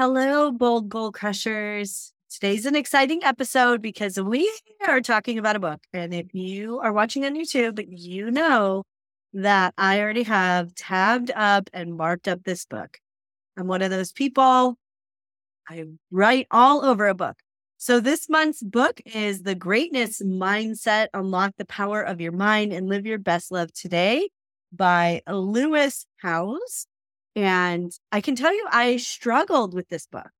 Hello, bold goal crushers. Today's an exciting episode because we are talking about a book. And if you are watching on YouTube, you know that I already have tabbed up and marked up this book. I'm one of those people. I write all over a book. So this month's book is The Greatness Mindset Unlock the Power of Your Mind and Live Your Best Life Today by Lewis Howes. And I can tell you, I struggled with this book,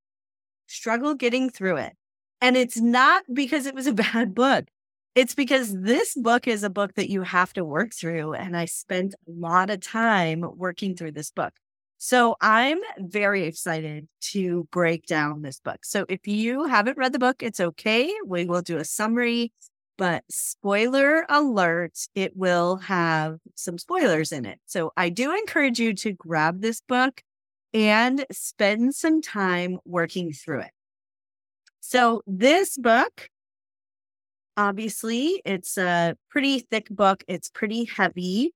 struggled getting through it. And it's not because it was a bad book. It's because this book is a book that you have to work through. And I spent a lot of time working through this book. So I'm very excited to break down this book. So if you haven't read the book, it's okay. We will do a summary but spoiler alert, it will have some spoilers in it. So I do encourage you to grab this book and spend some time working through it. So this book, obviously, it's a pretty thick book. It's pretty heavy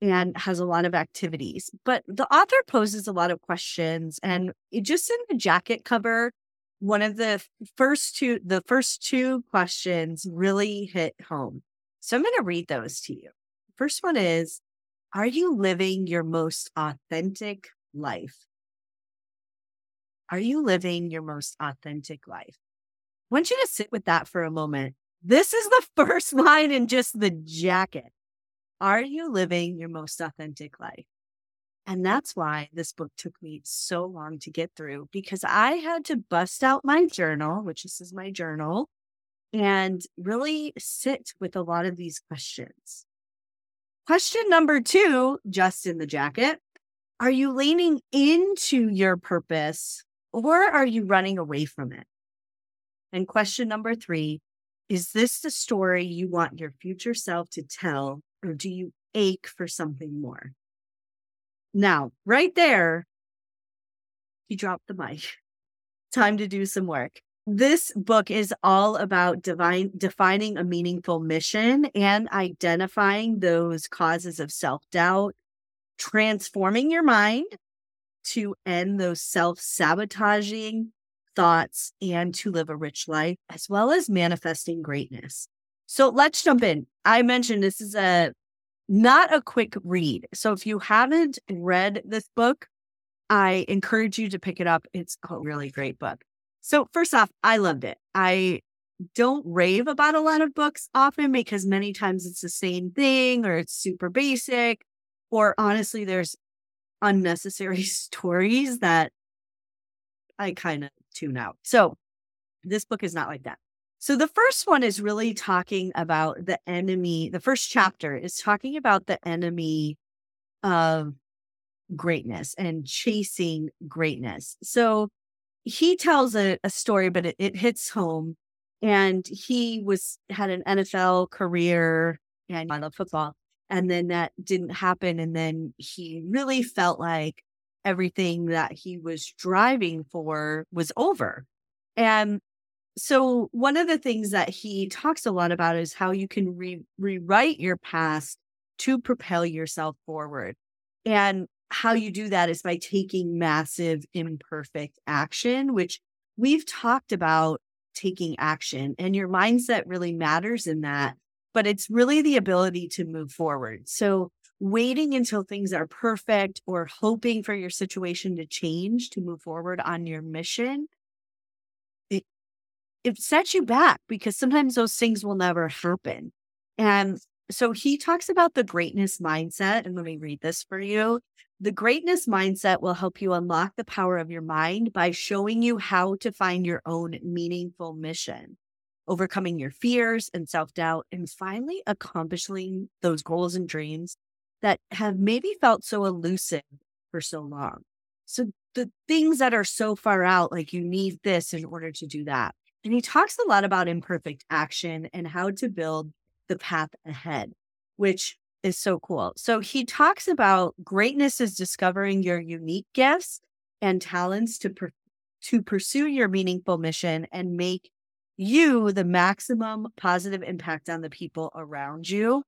and has a lot of activities, but the author poses a lot of questions and it just in the jacket cover, one of the first two the first two questions really hit home. So I'm going to read those to you. First one is are you living your most authentic life? Are you living your most authentic life? I want you to sit with that for a moment. This is the first line in just the jacket. Are you living your most authentic life? And that's why this book took me so long to get through because I had to bust out my journal, which this is my journal, and really sit with a lot of these questions. Question number two, just in the jacket Are you leaning into your purpose or are you running away from it? And question number three Is this the story you want your future self to tell, or do you ache for something more? Now, right there, he dropped the mic. Time to do some work. This book is all about divine, defining a meaningful mission and identifying those causes of self doubt, transforming your mind to end those self sabotaging thoughts and to live a rich life, as well as manifesting greatness. So let's jump in. I mentioned this is a not a quick read. So if you haven't read this book, I encourage you to pick it up. It's a really great book. So, first off, I loved it. I don't rave about a lot of books often because many times it's the same thing or it's super basic, or honestly, there's unnecessary stories that I kind of tune out. So, this book is not like that. So the first one is really talking about the enemy. The first chapter is talking about the enemy of greatness and chasing greatness. So he tells a, a story, but it, it hits home. And he was had an NFL career and I love football. And then that didn't happen. And then he really felt like everything that he was driving for was over. And so one of the things that he talks a lot about is how you can re- rewrite your past to propel yourself forward. And how you do that is by taking massive imperfect action, which we've talked about taking action and your mindset really matters in that, but it's really the ability to move forward. So waiting until things are perfect or hoping for your situation to change to move forward on your mission it sets you back because sometimes those things will never happen. And so he talks about the greatness mindset. And let me read this for you. The greatness mindset will help you unlock the power of your mind by showing you how to find your own meaningful mission, overcoming your fears and self doubt, and finally accomplishing those goals and dreams that have maybe felt so elusive for so long. So the things that are so far out, like you need this in order to do that. And he talks a lot about imperfect action and how to build the path ahead, which is so cool. So he talks about greatness is discovering your unique gifts and talents to per- to pursue your meaningful mission and make you the maximum positive impact on the people around you.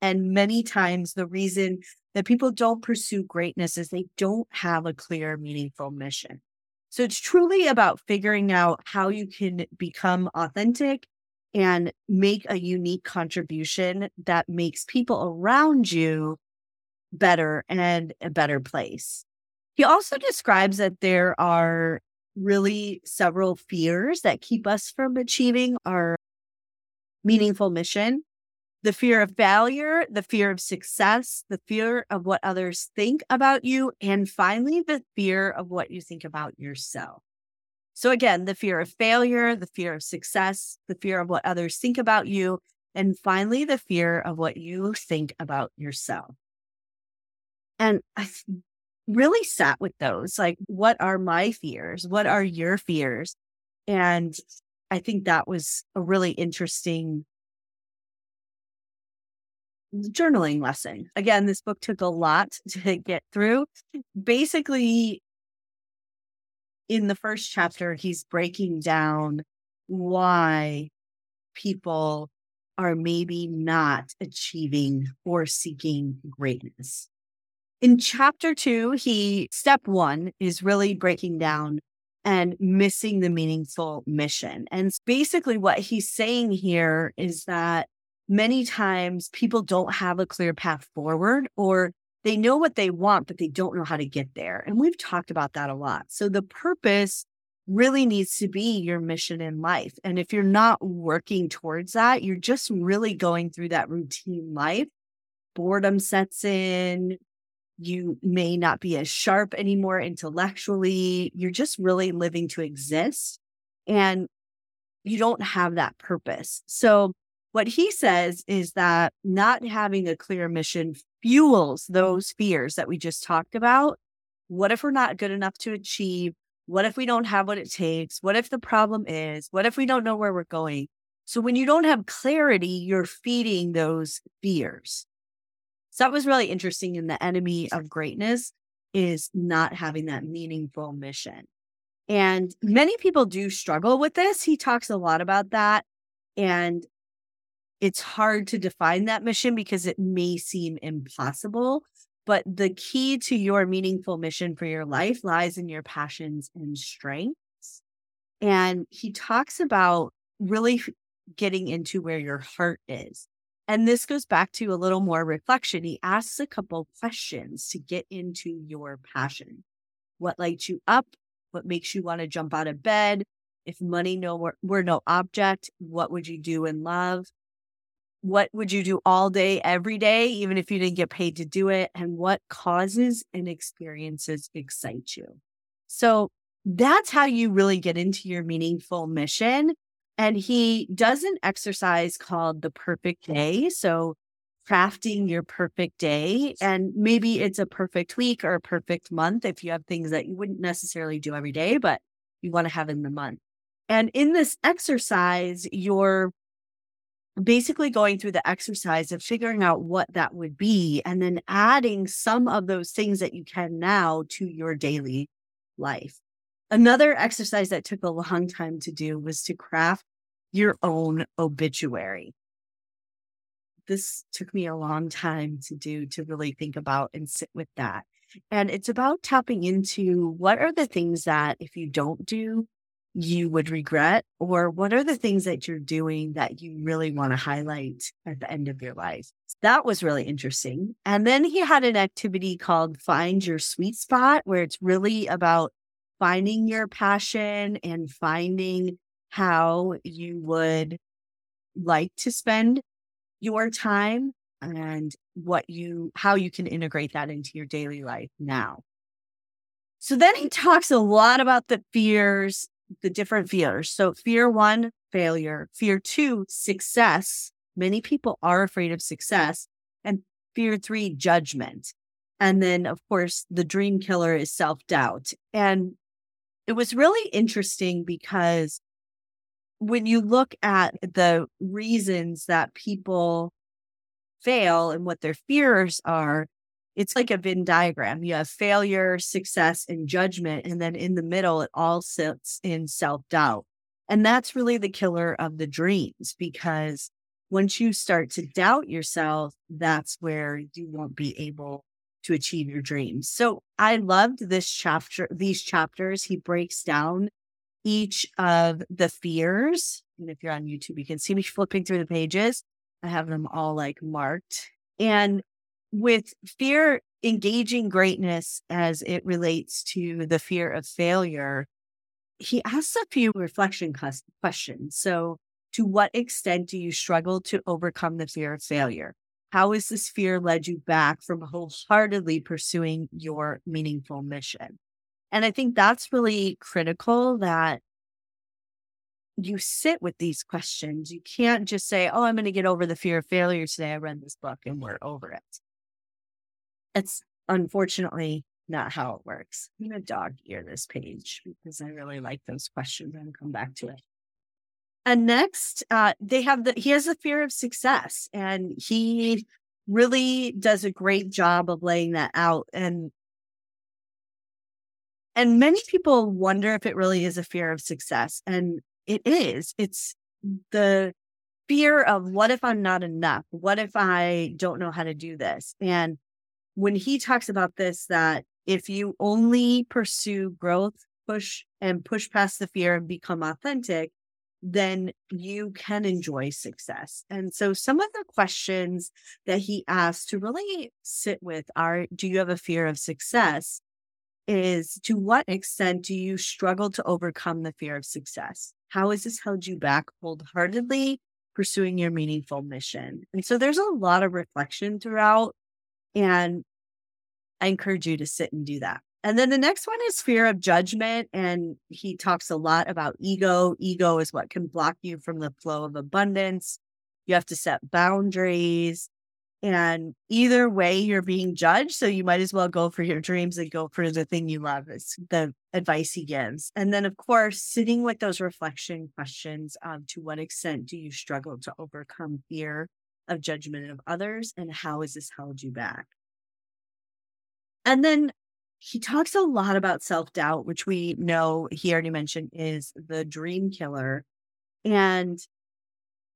And many times the reason that people don't pursue greatness is they don't have a clear, meaningful mission. So it's truly about figuring out how you can become authentic and make a unique contribution that makes people around you better and a better place. He also describes that there are really several fears that keep us from achieving our meaningful mission the fear of failure, the fear of success, the fear of what others think about you, and finally, the fear of what you think about yourself. So, again, the fear of failure, the fear of success, the fear of what others think about you, and finally, the fear of what you think about yourself. And I really sat with those like, what are my fears? What are your fears? And I think that was a really interesting journaling lesson. Again, this book took a lot to get through. Basically, in the first chapter, he's breaking down why people are maybe not achieving or seeking greatness. In chapter two, he, step one is really breaking down and missing the meaningful mission. And basically, what he's saying here is that many times people don't have a clear path forward or they know what they want, but they don't know how to get there. And we've talked about that a lot. So the purpose really needs to be your mission in life. And if you're not working towards that, you're just really going through that routine life. Boredom sets in. You may not be as sharp anymore intellectually. You're just really living to exist. And you don't have that purpose. So what he says is that not having a clear mission fuels those fears that we just talked about. What if we're not good enough to achieve? What if we don't have what it takes? What if the problem is? What if we don't know where we're going? So when you don't have clarity, you're feeding those fears. So that was really interesting in the enemy of greatness is not having that meaningful mission. And many people do struggle with this. He talks a lot about that. And it's hard to define that mission because it may seem impossible. But the key to your meaningful mission for your life lies in your passions and strengths. And he talks about really getting into where your heart is. And this goes back to a little more reflection. He asks a couple questions to get into your passion. What lights you up? What makes you want to jump out of bed? If money no were, were no object, what would you do in love? What would you do all day, every day, even if you didn't get paid to do it? And what causes and experiences excite you? So that's how you really get into your meaningful mission. And he does an exercise called the perfect day. So crafting your perfect day. And maybe it's a perfect week or a perfect month if you have things that you wouldn't necessarily do every day, but you want to have in the month. And in this exercise, you're basically going through the exercise of figuring out what that would be and then adding some of those things that you can now to your daily life. Another exercise that took a long time to do was to craft your own obituary. This took me a long time to do to really think about and sit with that. And it's about tapping into what are the things that if you don't do, you would regret? Or what are the things that you're doing that you really want to highlight at the end of your life? That was really interesting. And then he had an activity called Find Your Sweet Spot, where it's really about finding your passion and finding how you would like to spend your time and what you how you can integrate that into your daily life now. So then he talks a lot about the fears the different fears. So, fear one, failure. Fear two, success. Many people are afraid of success. And fear three, judgment. And then, of course, the dream killer is self doubt. And it was really interesting because when you look at the reasons that people fail and what their fears are, it's like a Venn diagram. You have failure, success, and judgment. And then in the middle, it all sits in self doubt. And that's really the killer of the dreams because once you start to doubt yourself, that's where you won't be able to achieve your dreams. So I loved this chapter, these chapters. He breaks down each of the fears. And if you're on YouTube, you can see me flipping through the pages. I have them all like marked. And with fear engaging greatness as it relates to the fear of failure, he asks a few reflection questions. So, to what extent do you struggle to overcome the fear of failure? How has this fear led you back from wholeheartedly pursuing your meaningful mission? And I think that's really critical that you sit with these questions. You can't just say, Oh, I'm going to get over the fear of failure today. I read this book and we're over it. It's unfortunately not how it works. I'm going to dog ear this page because I really like those questions and come back to it. And next, uh, they have the, he has a fear of success and he really does a great job of laying that out. And and many people wonder if it really is a fear of success. And it is. It's the fear of what if I'm not enough? What if I don't know how to do this? And when he talks about this, that if you only pursue growth, push and push past the fear and become authentic, then you can enjoy success. And so some of the questions that he asked to really sit with are do you have a fear of success? is to what extent do you struggle to overcome the fear of success? How has this held you back wholeheartedly pursuing your meaningful mission? And so there's a lot of reflection throughout. And I encourage you to sit and do that. And then the next one is fear of judgment. And he talks a lot about ego. Ego is what can block you from the flow of abundance. You have to set boundaries. And either way, you're being judged. So you might as well go for your dreams and go for the thing you love, is the advice he gives. And then, of course, sitting with those reflection questions um, to what extent do you struggle to overcome fear of judgment of others? And how has this held you back? And then he talks a lot about self doubt, which we know he already mentioned is the dream killer. And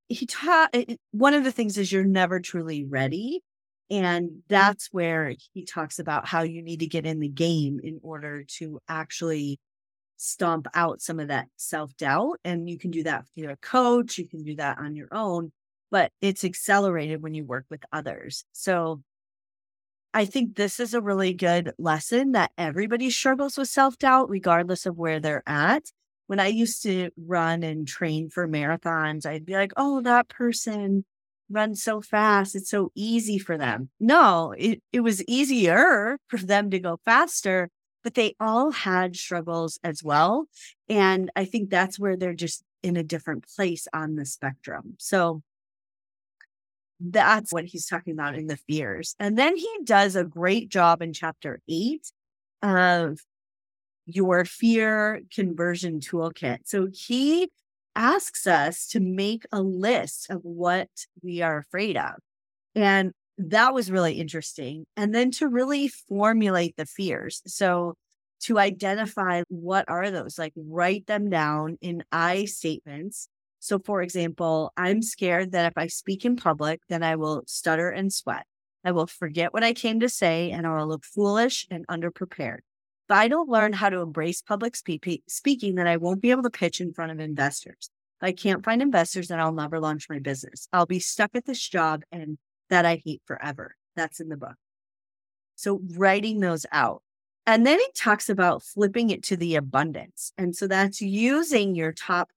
he taught one of the things is you're never truly ready. And that's where he talks about how you need to get in the game in order to actually stomp out some of that self doubt. And you can do that with a coach, you can do that on your own, but it's accelerated when you work with others. So I think this is a really good lesson that everybody struggles with self doubt, regardless of where they're at when I used to run and train for marathons, I'd be like, oh, that person runs so fast. It's so easy for them. No, it, it was easier for them to go faster, but they all had struggles as well. And I think that's where they're just in a different place on the spectrum. So that's what he's talking about in the fears. And then he does a great job in chapter eight of your fear conversion toolkit. So he asks us to make a list of what we are afraid of. And that was really interesting. And then to really formulate the fears. So to identify what are those, like write them down in I statements. So, for example, I'm scared that if I speak in public, then I will stutter and sweat. I will forget what I came to say and I will look foolish and underprepared. If I don't learn how to embrace public spe- speaking, then I won't be able to pitch in front of investors. If I can't find investors, then I'll never launch my business. I'll be stuck at this job and that I hate forever. That's in the book. So writing those out. And then he talks about flipping it to the abundance. And so that's using your top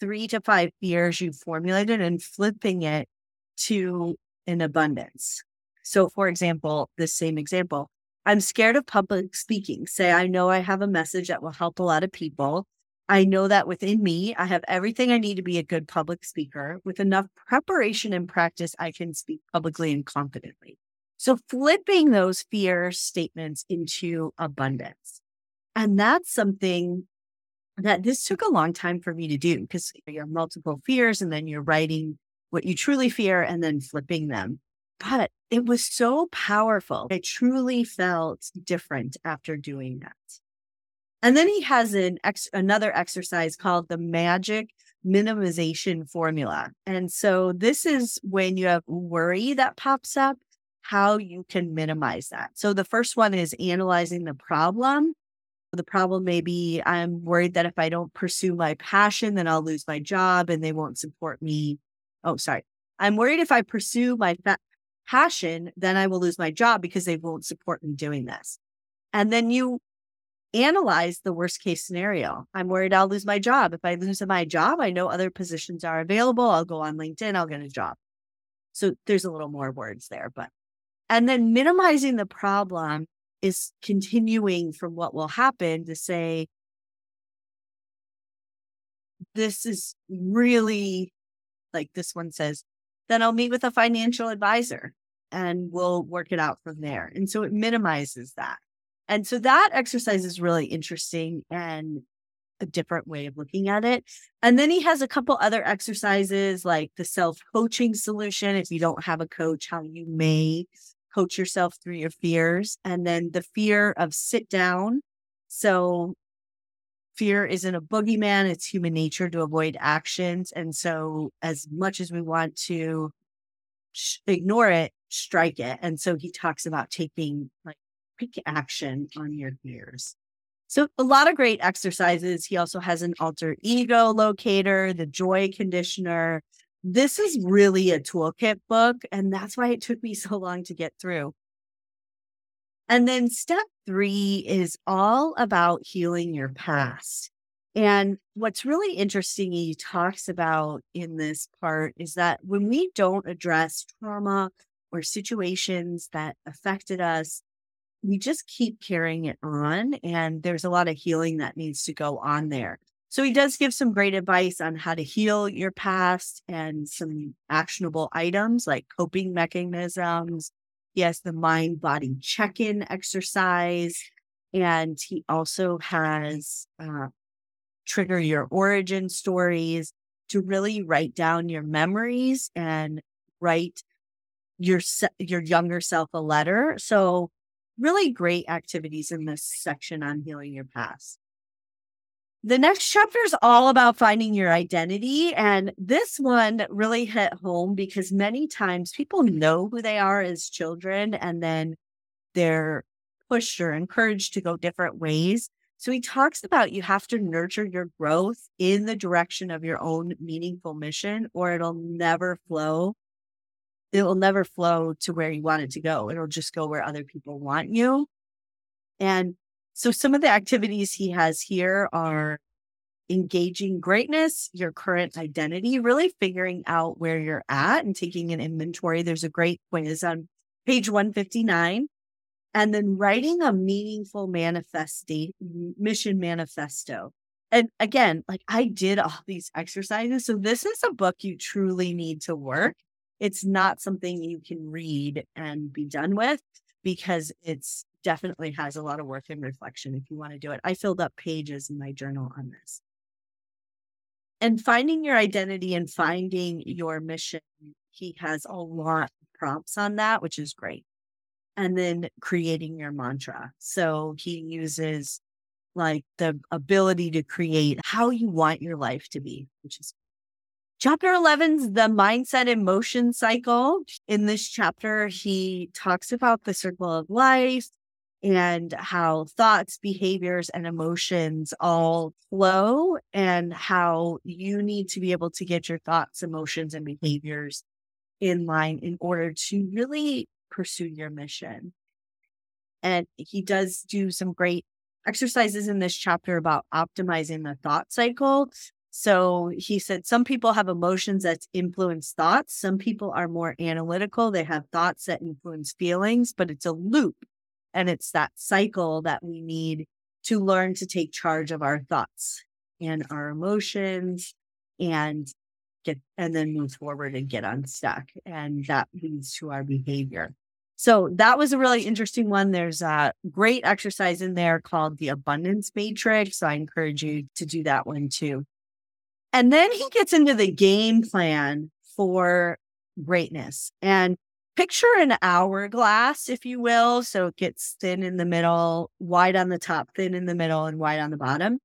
three to five fears you've formulated and flipping it to an abundance. So, for example, this same example, I'm scared of public speaking. Say, I know I have a message that will help a lot of people. I know that within me, I have everything I need to be a good public speaker. With enough preparation and practice, I can speak publicly and confidently. So flipping those fear statements into abundance. And that's something that this took a long time for me to do because you have multiple fears and then you're writing what you truly fear and then flipping them. But it was so powerful. I truly felt different after doing that. And then he has an ex- another exercise called the magic minimization formula. And so this is when you have worry that pops up, how you can minimize that. So the first one is analyzing the problem. The problem may be I'm worried that if I don't pursue my passion, then I'll lose my job and they won't support me. Oh, sorry. I'm worried if I pursue my fa- passion, then I will lose my job because they won't support me doing this. And then you analyze the worst case scenario. I'm worried I'll lose my job. If I lose my job, I know other positions are available. I'll go on LinkedIn, I'll get a job. So there's a little more words there, but and then minimizing the problem is continuing from what will happen to say, this is really like this one says, then I'll meet with a financial advisor and we'll work it out from there. And so it minimizes that. And so that exercise is really interesting and a different way of looking at it. And then he has a couple other exercises like the self coaching solution. If you don't have a coach, how you may coach yourself through your fears. And then the fear of sit down. So fear isn't a boogeyman, it's human nature to avoid actions. And so, as much as we want to sh- ignore it, strike it. And so, he talks about taking like quick action on your fears. So, a lot of great exercises. He also has an alter ego locator, the joy conditioner. This is really a toolkit book. And that's why it took me so long to get through. And then step three is all about healing your past. And what's really interesting, he talks about in this part is that when we don't address trauma or situations that affected us, we just keep carrying it on. And there's a lot of healing that needs to go on there. So he does give some great advice on how to heal your past and some actionable items like coping mechanisms, he has the mind body check in exercise. And he also has uh, trigger your origin stories to really write down your memories and write your your younger self a letter. So really great activities in this section on healing your past. The next chapter is all about finding your identity. And this one really hit home because many times people know who they are as children and then they're pushed or encouraged to go different ways. So he talks about you have to nurture your growth in the direction of your own meaningful mission, or it'll never flow. It will never flow to where you want it to go. It'll just go where other people want you. And so some of the activities he has here are engaging greatness, your current identity, really figuring out where you're at and taking an inventory. There's a great quiz on page 159. And then writing a meaningful manifesti- mission manifesto. And again, like I did all these exercises. So this is a book you truly need to work. It's not something you can read and be done with because it's definitely has a lot of work and reflection if you want to do it. I filled up pages in my journal on this. And finding your identity and finding your mission, he has a lot of prompts on that, which is great. And then creating your mantra. So he uses like the ability to create how you want your life to be, which is Chapter 11's the mindset emotion cycle. In this chapter, he talks about the circle of life, and how thoughts, behaviors, and emotions all flow, and how you need to be able to get your thoughts, emotions, and behaviors in line in order to really pursue your mission. And he does do some great exercises in this chapter about optimizing the thought cycle. So he said some people have emotions that influence thoughts. Some people are more analytical. They have thoughts that influence feelings, but it's a loop. And it's that cycle that we need to learn to take charge of our thoughts and our emotions and get, and then move forward and get unstuck. And that leads to our behavior. So that was a really interesting one. There's a great exercise in there called the abundance matrix. So I encourage you to do that one too. And then he gets into the game plan for greatness and picture an hourglass, if you will. So it gets thin in the middle, wide on the top, thin in the middle, and wide on the bottom.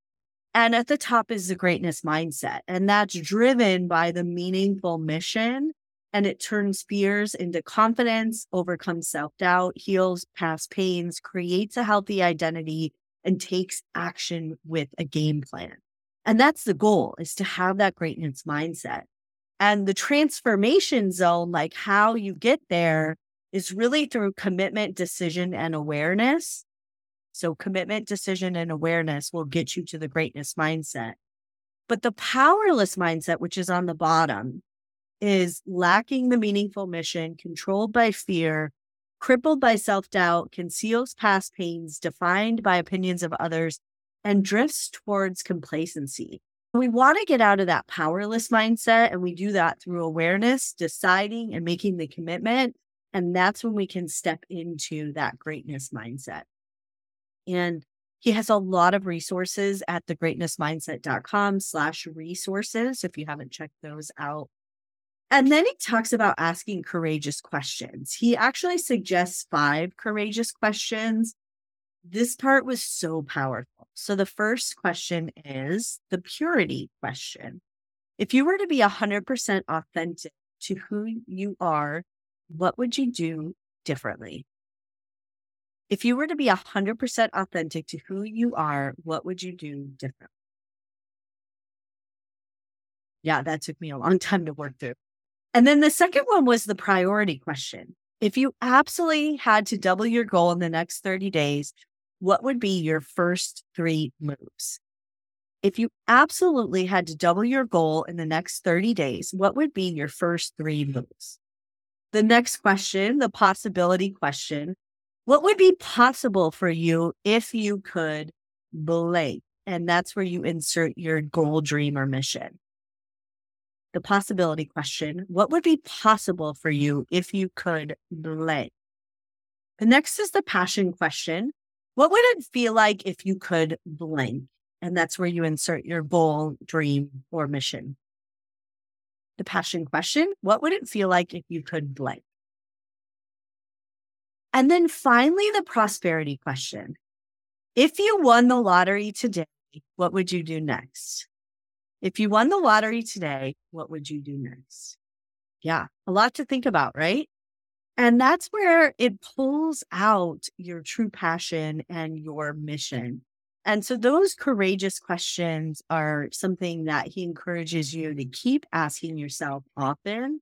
And at the top is the greatness mindset. And that's driven by the meaningful mission and it turns fears into confidence, overcomes self doubt, heals past pains, creates a healthy identity, and takes action with a game plan. And that's the goal is to have that greatness mindset. And the transformation zone, like how you get there, is really through commitment, decision, and awareness. So, commitment, decision, and awareness will get you to the greatness mindset. But the powerless mindset, which is on the bottom, is lacking the meaningful mission, controlled by fear, crippled by self doubt, conceals past pains, defined by opinions of others, and drifts towards complacency. We want to get out of that powerless mindset, and we do that through awareness, deciding, and making the commitment. And that's when we can step into that greatness mindset. And he has a lot of resources at thegreatnessmindset.com slash resources if you haven't checked those out and then he talks about asking courageous questions. He actually suggests five courageous questions. This part was so powerful. So the first question is the purity question. If you were to be 100% authentic to who you are, what would you do differently? If you were to be 100% authentic to who you are, what would you do differently? Yeah, that took me a long time to work through. And then the second one was the priority question. If you absolutely had to double your goal in the next 30 days, what would be your first three moves? If you absolutely had to double your goal in the next 30 days, what would be your first three moves? The next question, the possibility question, what would be possible for you if you could blank? And that's where you insert your goal, dream, or mission the possibility question What would be possible for you if you could blank? The next is the passion question What would it feel like if you could blank? And that's where you insert your goal, dream, or mission. The passion question What would it feel like if you could blank? And then finally, the prosperity question If you won the lottery today, what would you do next? If you won the lottery today, what would you do next? Yeah, a lot to think about, right? And that's where it pulls out your true passion and your mission. And so those courageous questions are something that he encourages you to keep asking yourself often.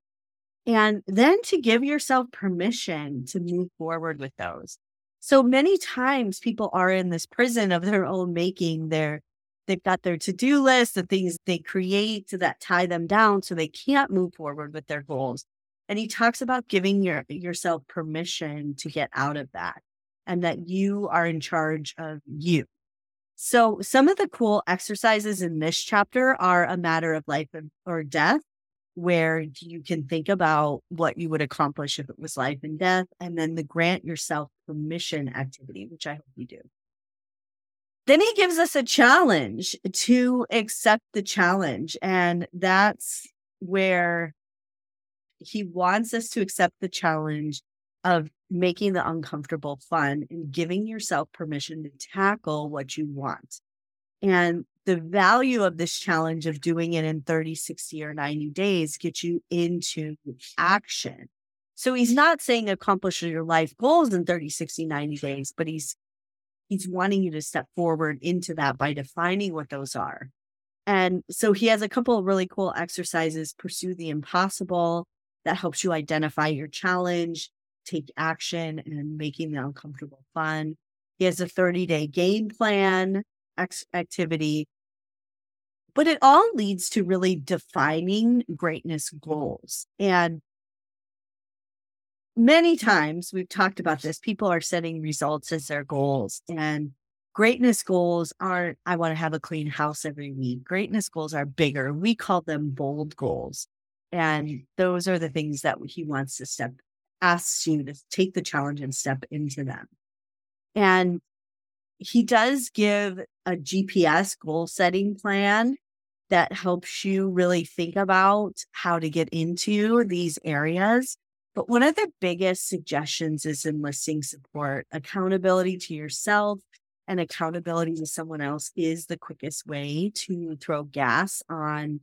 And then to give yourself permission to move forward with those. So many times people are in this prison of their own making. They're They've got their to do list, the things they create that tie them down so they can't move forward with their goals. And he talks about giving your, yourself permission to get out of that and that you are in charge of you. So, some of the cool exercises in this chapter are a matter of life or death, where you can think about what you would accomplish if it was life and death, and then the grant yourself permission activity, which I hope you do. Then he gives us a challenge to accept the challenge. And that's where he wants us to accept the challenge of making the uncomfortable fun and giving yourself permission to tackle what you want. And the value of this challenge of doing it in 30, 60, or 90 days gets you into action. So he's not saying accomplish your life goals in 30, 60, 90 days, but he's he's wanting you to step forward into that by defining what those are. And so he has a couple of really cool exercises pursue the impossible that helps you identify your challenge, take action, and making the uncomfortable fun. He has a 30 day game plan activity, but it all leads to really defining greatness goals. And many times we've talked about this, people are setting results as their goals. And greatness goals aren't, I want to have a clean house every week. Greatness goals are bigger. We call them bold goals. And those are the things that he wants to step asks you to take the challenge and step into them. And he does give a GPS goal setting plan that helps you really think about how to get into these areas. But one of the biggest suggestions is enlisting support. Accountability to yourself and accountability to someone else is the quickest way to throw gas on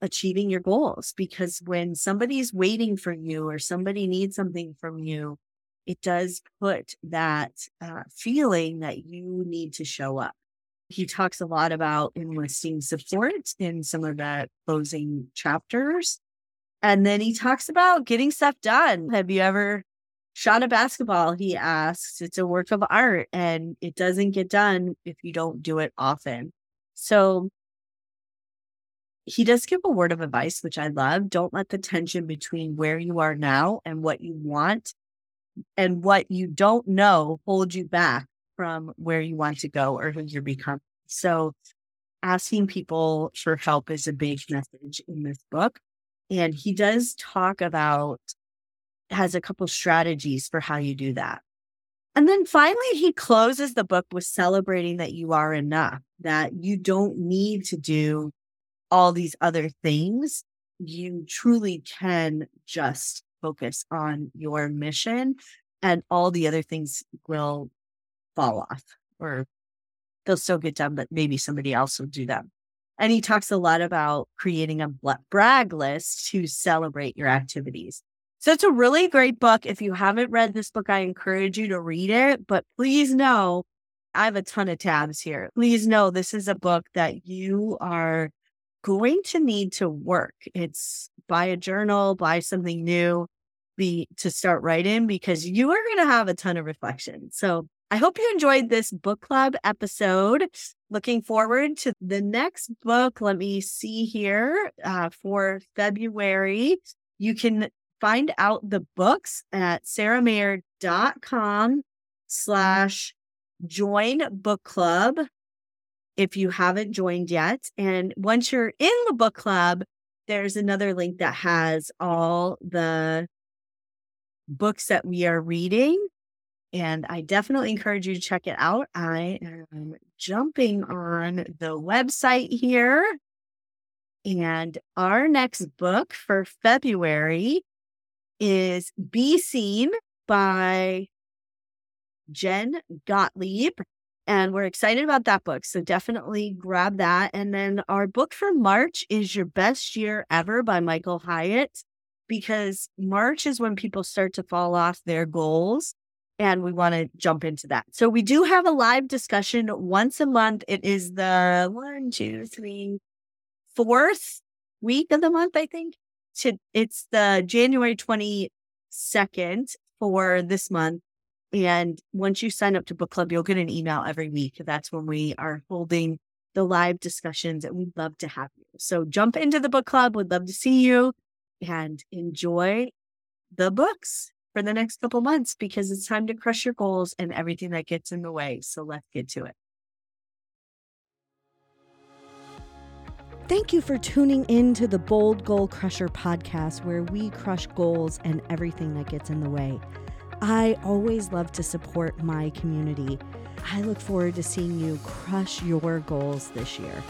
achieving your goals. Because when somebody's waiting for you or somebody needs something from you, it does put that uh, feeling that you need to show up. He talks a lot about enlisting support in some of the closing chapters. And then he talks about getting stuff done. Have you ever shot a basketball? He asks. It's a work of art and it doesn't get done if you don't do it often. So he does give a word of advice, which I love. Don't let the tension between where you are now and what you want and what you don't know hold you back from where you want to go or who you're becoming. So asking people for help is a big message in this book. And he does talk about, has a couple strategies for how you do that. And then finally, he closes the book with celebrating that you are enough, that you don't need to do all these other things. You truly can just focus on your mission and all the other things will fall off or they'll still get done, but maybe somebody else will do them. And he talks a lot about creating a brag list to celebrate your activities. So it's a really great book. If you haven't read this book, I encourage you to read it. But please know, I have a ton of tabs here. Please know this is a book that you are going to need to work. It's buy a journal, buy something new, be to start writing because you are going to have a ton of reflection. So I hope you enjoyed this book club episode. Looking forward to the next book. Let me see here uh, for February. You can find out the books at sarahmayer.com slash join book club if you haven't joined yet. And once you're in the book club, there's another link that has all the books that we are reading and I definitely encourage you to check it out. I am jumping on the website here. And our next book for February is Be Seen by Jen Gottlieb. And we're excited about that book. So definitely grab that. And then our book for March is Your Best Year Ever by Michael Hyatt, because March is when people start to fall off their goals and we want to jump into that. So we do have a live discussion once a month. It is the one, two, three, fourth week of the month, I think. It's the January 22nd for this month. And once you sign up to book club, you'll get an email every week. That's when we are holding the live discussions and we'd love to have you. So jump into the book club. We'd love to see you and enjoy the books for the next couple months because it's time to crush your goals and everything that gets in the way. So let's get to it. Thank you for tuning in to the Bold Goal Crusher podcast, where we crush goals and everything that gets in the way. I always love to support my community. I look forward to seeing you crush your goals this year.